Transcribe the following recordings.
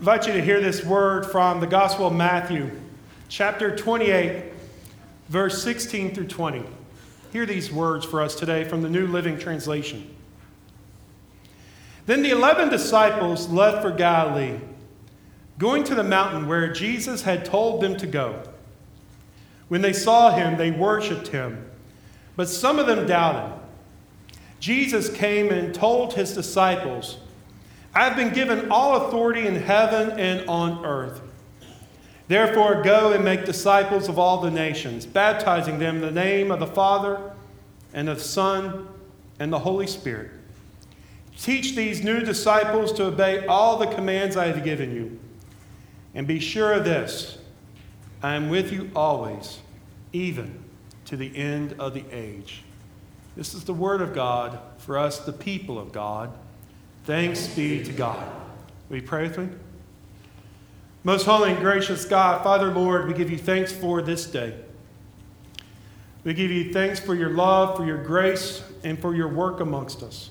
invite you to hear this word from the Gospel of Matthew, chapter 28, verse 16 through 20. Hear these words for us today from the New Living Translation. Then the eleven disciples left for Galilee, going to the mountain where Jesus had told them to go. When they saw him, they worshiped him, but some of them doubted. Jesus came and told his disciples, I have been given all authority in heaven and on earth. Therefore, go and make disciples of all the nations, baptizing them in the name of the Father and of the Son and the Holy Spirit. Teach these new disciples to obey all the commands I have given you. And be sure of this I am with you always, even to the end of the age. This is the word of God for us, the people of God. Thanks be to God. Will you pray with me? Most holy and gracious God, Father, Lord, we give you thanks for this day. We give you thanks for your love, for your grace, and for your work amongst us.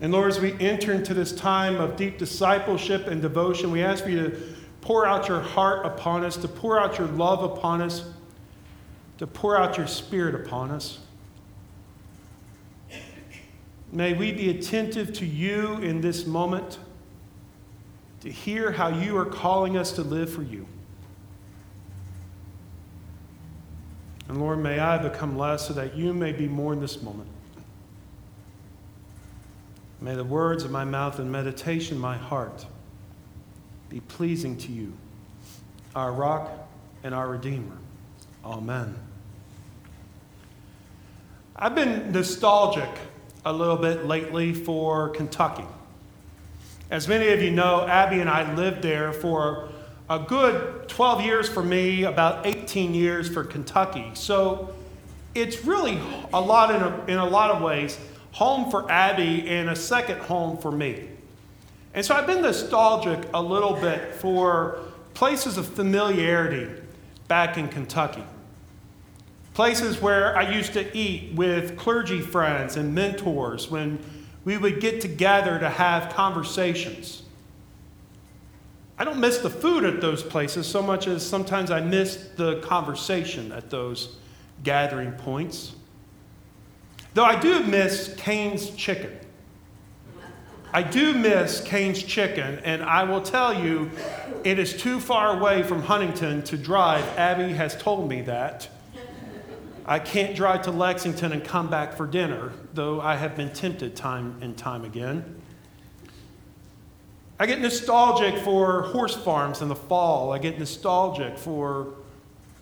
And Lord, as we enter into this time of deep discipleship and devotion, we ask for you to pour out your heart upon us, to pour out your love upon us, to pour out your spirit upon us. May we be attentive to you in this moment, to hear how you are calling us to live for you. And Lord, may I become less so that you may be more in this moment. May the words of my mouth and meditation of my heart be pleasing to you, our rock and our redeemer. Amen. I've been nostalgic a little bit lately for Kentucky. As many of you know, Abby and I lived there for a good 12 years for me, about 18 years for Kentucky. So it's really a lot in a, in a lot of ways home for Abby and a second home for me. And so I've been nostalgic a little bit for places of familiarity back in Kentucky. Places where I used to eat with clergy friends and mentors when we would get together to have conversations. I don't miss the food at those places so much as sometimes I miss the conversation at those gathering points. Though I do miss Cane's chicken. I do miss Cane's chicken, and I will tell you, it is too far away from Huntington to drive. Abby has told me that. I can't drive to Lexington and come back for dinner, though I have been tempted time and time again. I get nostalgic for horse farms in the fall. I get nostalgic for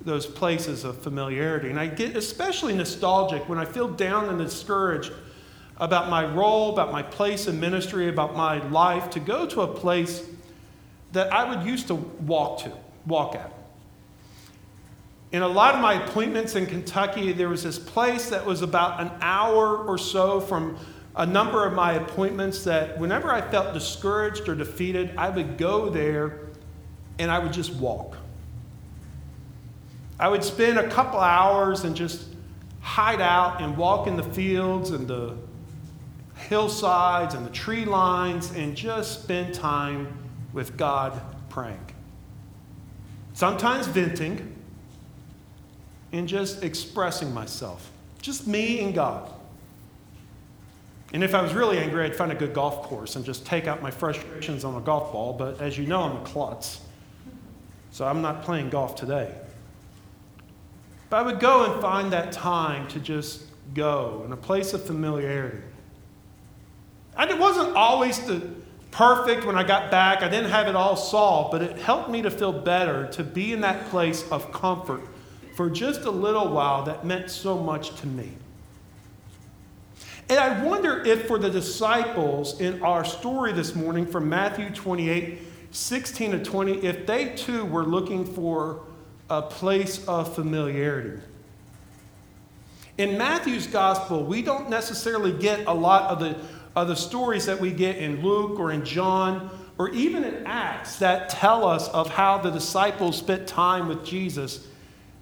those places of familiarity. And I get especially nostalgic when I feel down and discouraged about my role, about my place in ministry, about my life, to go to a place that I would used to walk to, walk at in a lot of my appointments in Kentucky, there was this place that was about an hour or so from a number of my appointments that whenever I felt discouraged or defeated, I would go there and I would just walk. I would spend a couple hours and just hide out and walk in the fields and the hillsides and the tree lines and just spend time with God praying. Sometimes venting in just expressing myself. Just me and God. And if I was really angry, I'd find a good golf course and just take out my frustrations on a golf ball. But as you know, I'm a klutz. So I'm not playing golf today. But I would go and find that time to just go in a place of familiarity. And it wasn't always the perfect when I got back. I didn't have it all solved, but it helped me to feel better to be in that place of comfort for just a little while that meant so much to me. And I wonder if for the disciples in our story this morning from Matthew 28 16 to 20, if they too were looking for a place of familiarity. In Matthew's gospel, we don't necessarily get a lot of the, of the stories that we get in Luke or in John or even in Acts that tell us of how the disciples spent time with Jesus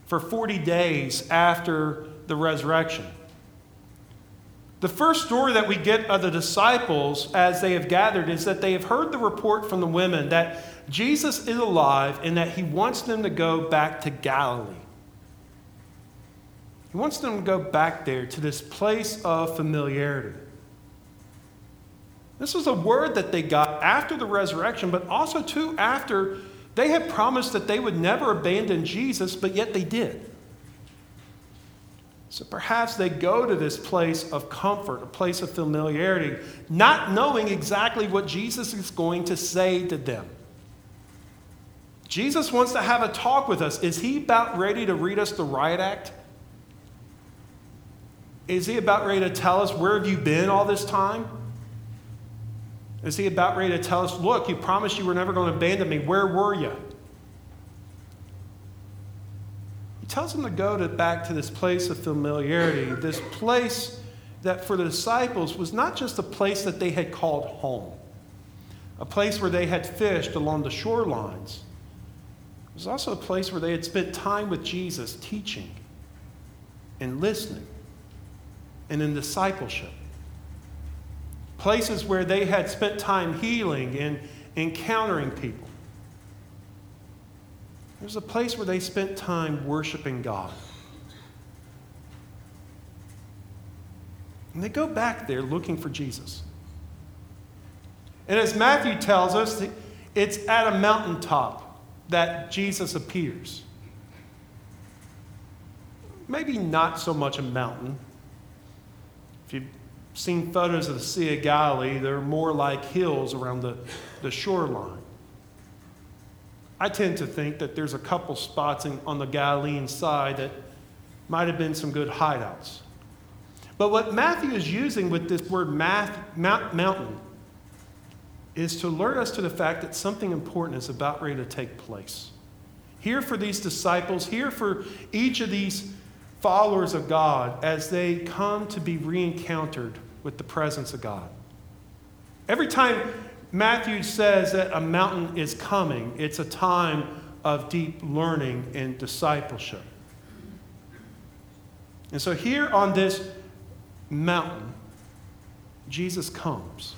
for 40 days after the resurrection. The first story that we get of the disciples as they have gathered is that they have heard the report from the women that Jesus is alive and that he wants them to go back to Galilee. He wants them to go back there to this place of familiarity. This was a word that they got after the resurrection, but also, too, after they had promised that they would never abandon Jesus, but yet they did. So perhaps they go to this place of comfort, a place of familiarity, not knowing exactly what Jesus is going to say to them. Jesus wants to have a talk with us. Is he about ready to read us the riot act? Is he about ready to tell us, Where have you been all this time? Is he about ready to tell us, Look, you promised you were never going to abandon me. Where were you? He tells them to go to, back to this place of familiarity, this place that for the disciples was not just a place that they had called home, a place where they had fished along the shorelines. It was also a place where they had spent time with Jesus teaching and listening and in discipleship. Places where they had spent time healing and encountering people. It was a place where they spent time worshiping God. And they go back there looking for Jesus. And as Matthew tells us, it's at a mountaintop that Jesus appears. Maybe not so much a mountain. If you've seen photos of the Sea of Galilee, they're more like hills around the, the shoreline. I tend to think that there's a couple spots in, on the Galilean side that might have been some good hideouts. But what Matthew is using with this word math, mount, mountain is to alert us to the fact that something important is about ready to take place. Here for these disciples, here for each of these followers of God as they come to be re encountered with the presence of God. Every time Matthew says that a mountain is coming. It's a time of deep learning and discipleship. And so, here on this mountain, Jesus comes.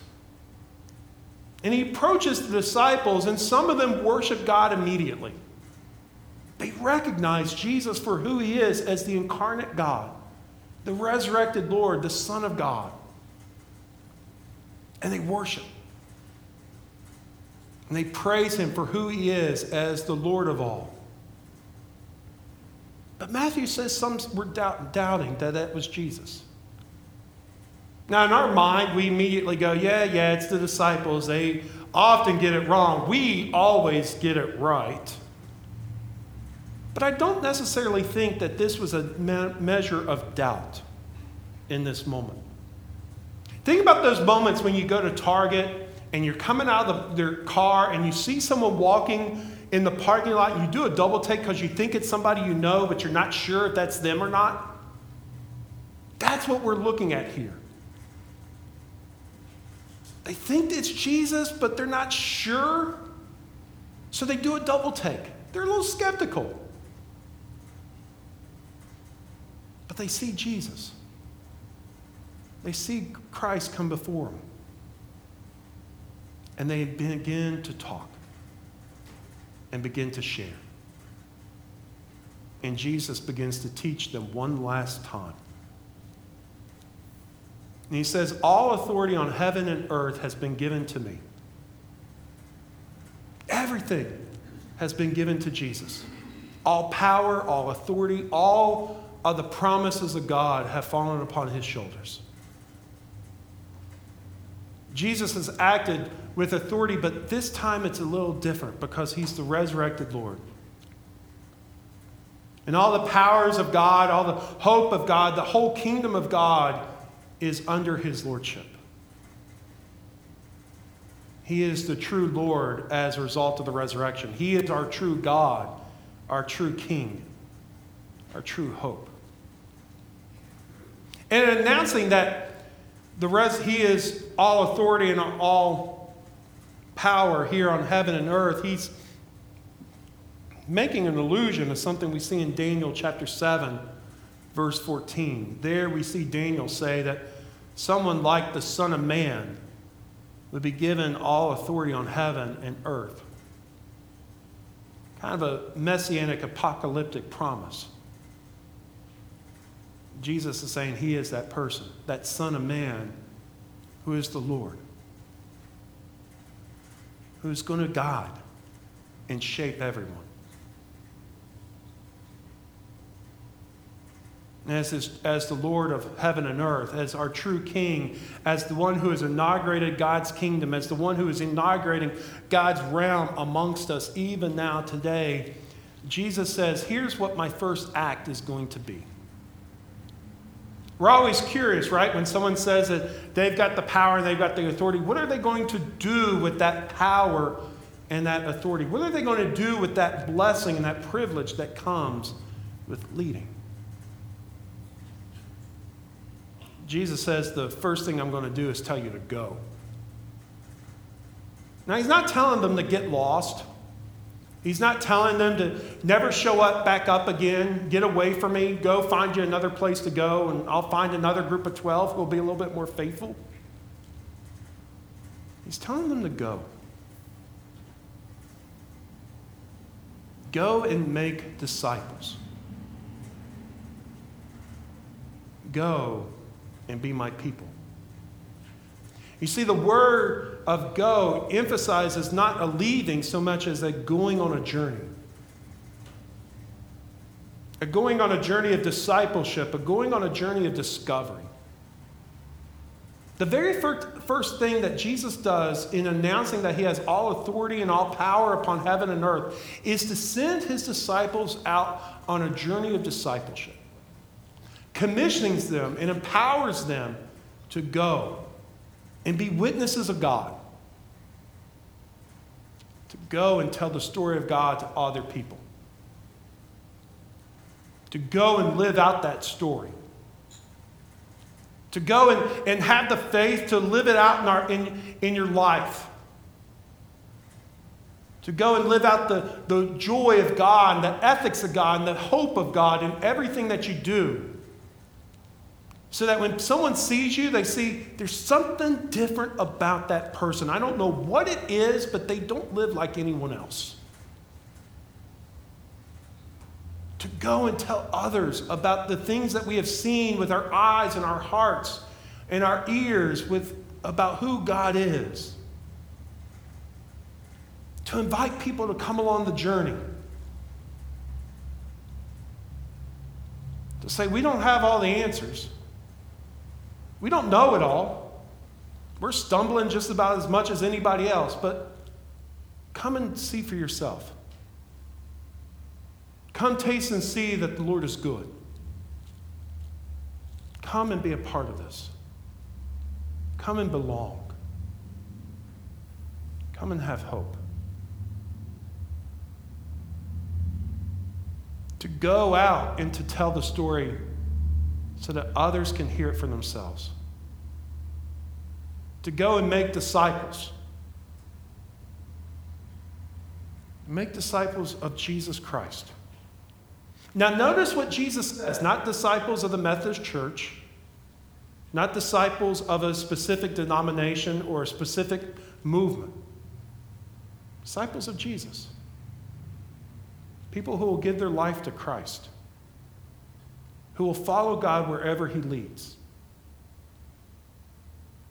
And he approaches the disciples, and some of them worship God immediately. They recognize Jesus for who he is as the incarnate God, the resurrected Lord, the Son of God. And they worship. And they praise him for who he is as the Lord of all. But Matthew says some were doubt, doubting that that was Jesus. Now, in our mind, we immediately go, yeah, yeah, it's the disciples. They often get it wrong. We always get it right. But I don't necessarily think that this was a me- measure of doubt in this moment. Think about those moments when you go to Target and you're coming out of the, their car and you see someone walking in the parking lot, you do a double take because you think it's somebody you know, but you're not sure if that's them or not. That's what we're looking at here. They think it's Jesus, but they're not sure. So they do a double take. They're a little skeptical. But they see Jesus. They see Christ come before them and they begin to talk and begin to share. And Jesus begins to teach them one last time. And he says, All authority on heaven and earth has been given to me. Everything has been given to Jesus. All power, all authority, all of the promises of God have fallen upon his shoulders. Jesus has acted with authority, but this time it's a little different because he's the resurrected Lord. And all the powers of God, all the hope of God, the whole kingdom of God is under his lordship. He is the true Lord as a result of the resurrection. He is our true God, our true King, our true hope. And announcing that the res- He is all authority and all power here on heaven and earth, he's making an allusion to something we see in Daniel chapter 7, verse 14. There we see Daniel say that someone like the Son of Man would be given all authority on heaven and earth. kind of a messianic apocalyptic promise. Jesus is saying he is that person, that Son of Man who is the Lord, who is going to guide and shape everyone. As, his, as the Lord of heaven and earth, as our true King, as the one who has inaugurated God's kingdom, as the one who is inaugurating God's realm amongst us, even now, today, Jesus says, Here's what my first act is going to be. We're always curious, right? When someone says that they've got the power and they've got the authority, what are they going to do with that power and that authority? What are they going to do with that blessing and that privilege that comes with leading? Jesus says, The first thing I'm going to do is tell you to go. Now, he's not telling them to get lost. He's not telling them to never show up back up again, get away from me, go find you another place to go, and I'll find another group of 12 who will be a little bit more faithful. He's telling them to go. Go and make disciples. Go and be my people. You see, the word of go emphasizes not a leaving so much as a going on a journey. A going on a journey of discipleship, a going on a journey of discovery. The very first, thing that Jesus does in announcing that he has all authority and all power upon heaven and earth is to send his disciples out on a journey of discipleship, commissioning them and empowers them to go and be witnesses of God. To go and tell the story of God to other people. To go and live out that story. To go and, and have the faith to live it out in, our, in, in your life. To go and live out the, the joy of God and the ethics of God and the hope of God in everything that you do. So that when someone sees you, they see there's something different about that person. I don't know what it is, but they don't live like anyone else. To go and tell others about the things that we have seen with our eyes and our hearts and our ears with about who God is. To invite people to come along the journey. To say, we don't have all the answers. We don't know it all. We're stumbling just about as much as anybody else, but come and see for yourself. Come taste and see that the Lord is good. Come and be a part of this. Come and belong. Come and have hope. To go out and to tell the story so that others can hear it for themselves. To go and make disciples. Make disciples of Jesus Christ. Now, notice what Jesus says not disciples of the Methodist Church, not disciples of a specific denomination or a specific movement. Disciples of Jesus. People who will give their life to Christ who will follow God wherever He leads.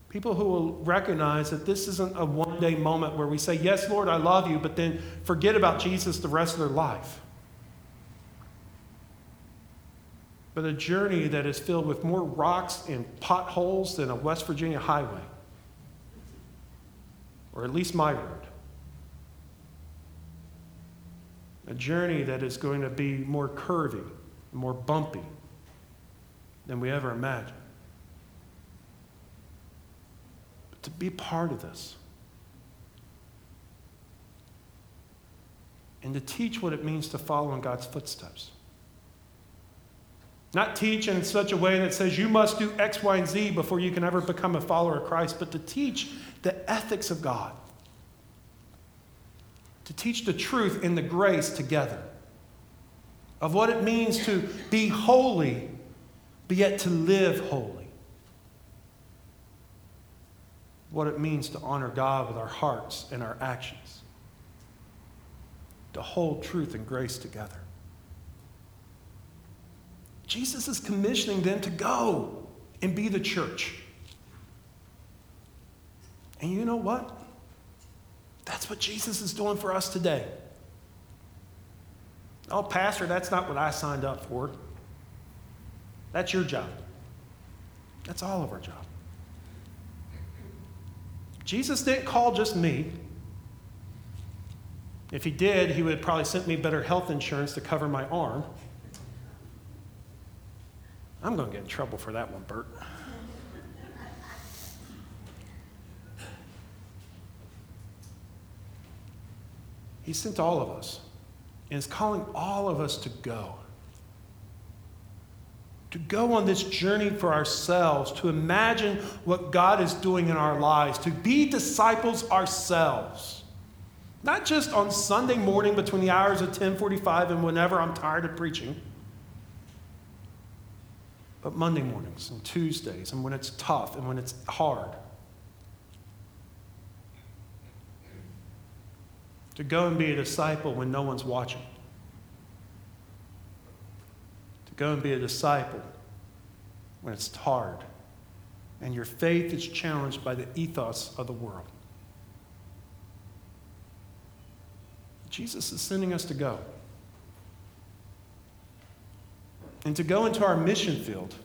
People who will recognize that this isn't a one day moment where we say, Yes, Lord, I love you, but then forget about Jesus the rest of their life. But a journey that is filled with more rocks and potholes than a West Virginia highway, or at least my road. A journey that is going to be more curvy, more bumpy, than we ever imagined. But to be part of this and to teach what it means to follow in God's footsteps. Not teach in such a way that says you must do X, Y, and Z before you can ever become a follower of Christ, but to teach the ethics of God. To teach the truth and the grace together of what it means to be holy but yet to live holy. What it means to honor God with our hearts and our actions. to hold truth and grace together. Jesus is commissioning them to go and be the church. And you know what? That's what Jesus is doing for us today. Oh, Pastor, that's not what I signed up for. That's your job. That's all of our job. Jesus didn't call just me. If he did, he would probably sent me better health insurance to cover my arm. I'm going to get in trouble for that one, Bert. He sent all of us and is calling all of us to go. To go on this journey for ourselves, to imagine what God is doing in our lives, to be disciples ourselves. Not just on Sunday morning between the hours of 10:45 and whenever I'm tired of preaching, but Monday mornings and Tuesdays and when it's tough and when it's hard. to go and be a disciple when no one's watching, to go and be a disciple when it's hard and your faith is challenged by the ethos of the world. Jesus is sending us to go. And to go into our mission field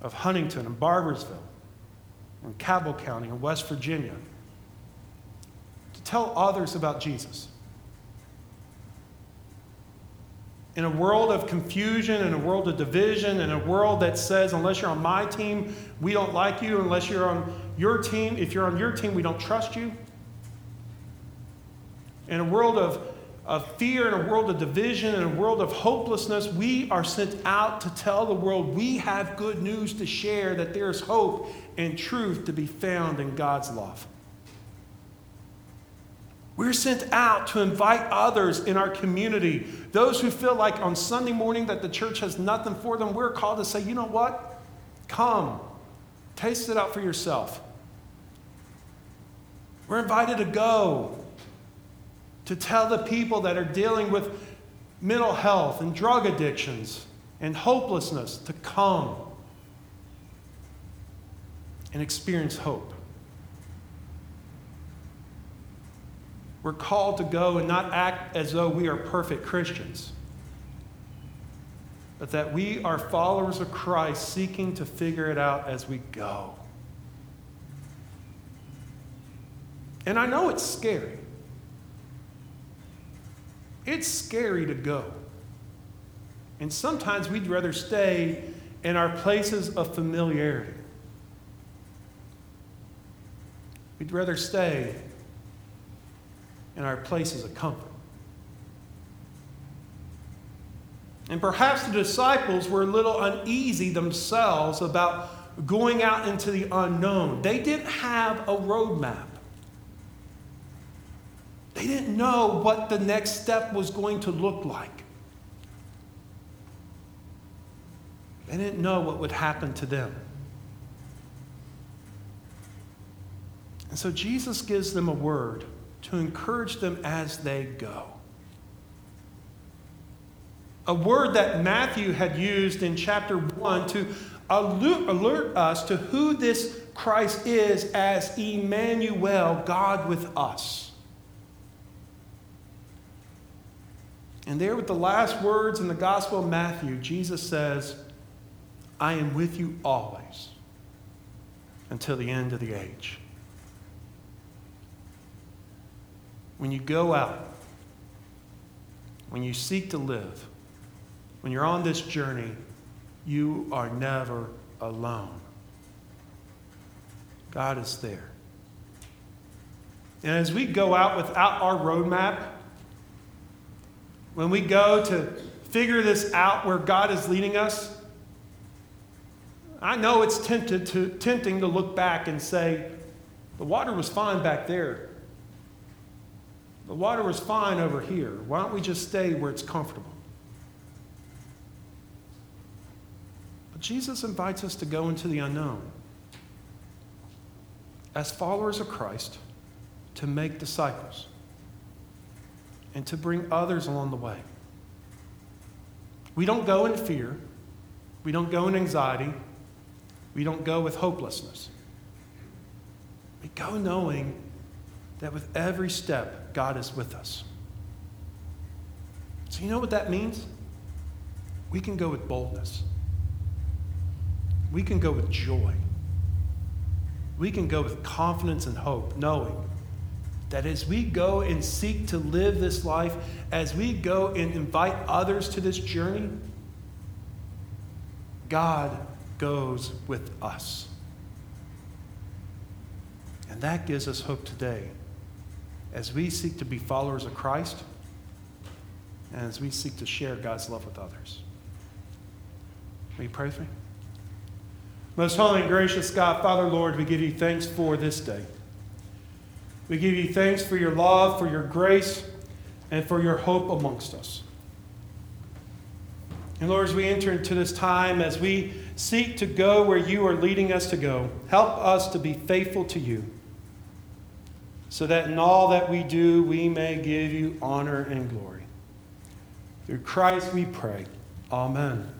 of Huntington and Barboursville and Cabell County and West Virginia to tell others about Jesus. In a world of confusion, in a world of division, in a world that says, unless you're on my team, we don't like you, unless you're on your team, if you're on your team, we don't trust you. In a world of, of fear, in a world of division, in a world of hopelessness, we are sent out to tell the world we have good news to share, that there is hope and truth to be found in God's love. We're sent out to invite others in our community. Those who feel like on Sunday morning that the church has nothing for them, we're called to say, you know what? Come, taste it out for yourself. We're invited to go to tell the people that are dealing with mental health and drug addictions and hopelessness to come and experience hope. We're called to go and not act as though we are perfect Christians, but that we are followers of Christ seeking to figure it out as we go. And I know it's scary. It's scary to go. And sometimes we'd rather stay in our places of familiarity. We'd rather stay in our places a comfort. And perhaps the disciples were a little uneasy themselves about going out into the unknown. They didn't have a roadmap. They didn't know what the next step was going to look like. They didn't know what would happen to them. And so Jesus gives them a word to encourage them as they go. A word that Matthew had used in chapter 1 to alert us to who this Christ is as Emmanuel, God with us. And there, with the last words in the Gospel of Matthew, Jesus says, I am with you always until the end of the age. When you go out, when you seek to live, when you're on this journey, you are never alone. God is there. And as we go out without our roadmap, when we go to figure this out where God is leading us, I know it's tempted to, tempting to look back and say, the water was fine back there. The water was fine over here. Why don't we just stay where it's comfortable? But Jesus invites us to go into the unknown. As followers of Christ, to make disciples. and to bring others along the way. We don't go in fear. We don't go in anxiety. We don't go with hopelessness. We go knowing that with every step, God is with us. So, you know what that means? We can go with boldness. We can go with joy. We can go with confidence and hope, knowing that as we go and seek to live this life, as we go and invite others to this journey, God goes with us. And that gives us hope today as we seek to be followers of Christ and as we seek to share God's love with others. Will you pray with me? Most holy and gracious God, Father, Lord, we give you thanks for this day. We give you thanks for your love, for your grace, and for your hope amongst us. And Lord, as we enter into this time, as we seek to go where you are leading us to go, help us to be faithful to you, so that in all that we do, we may give you honor and glory. Through Christ we pray. Amen.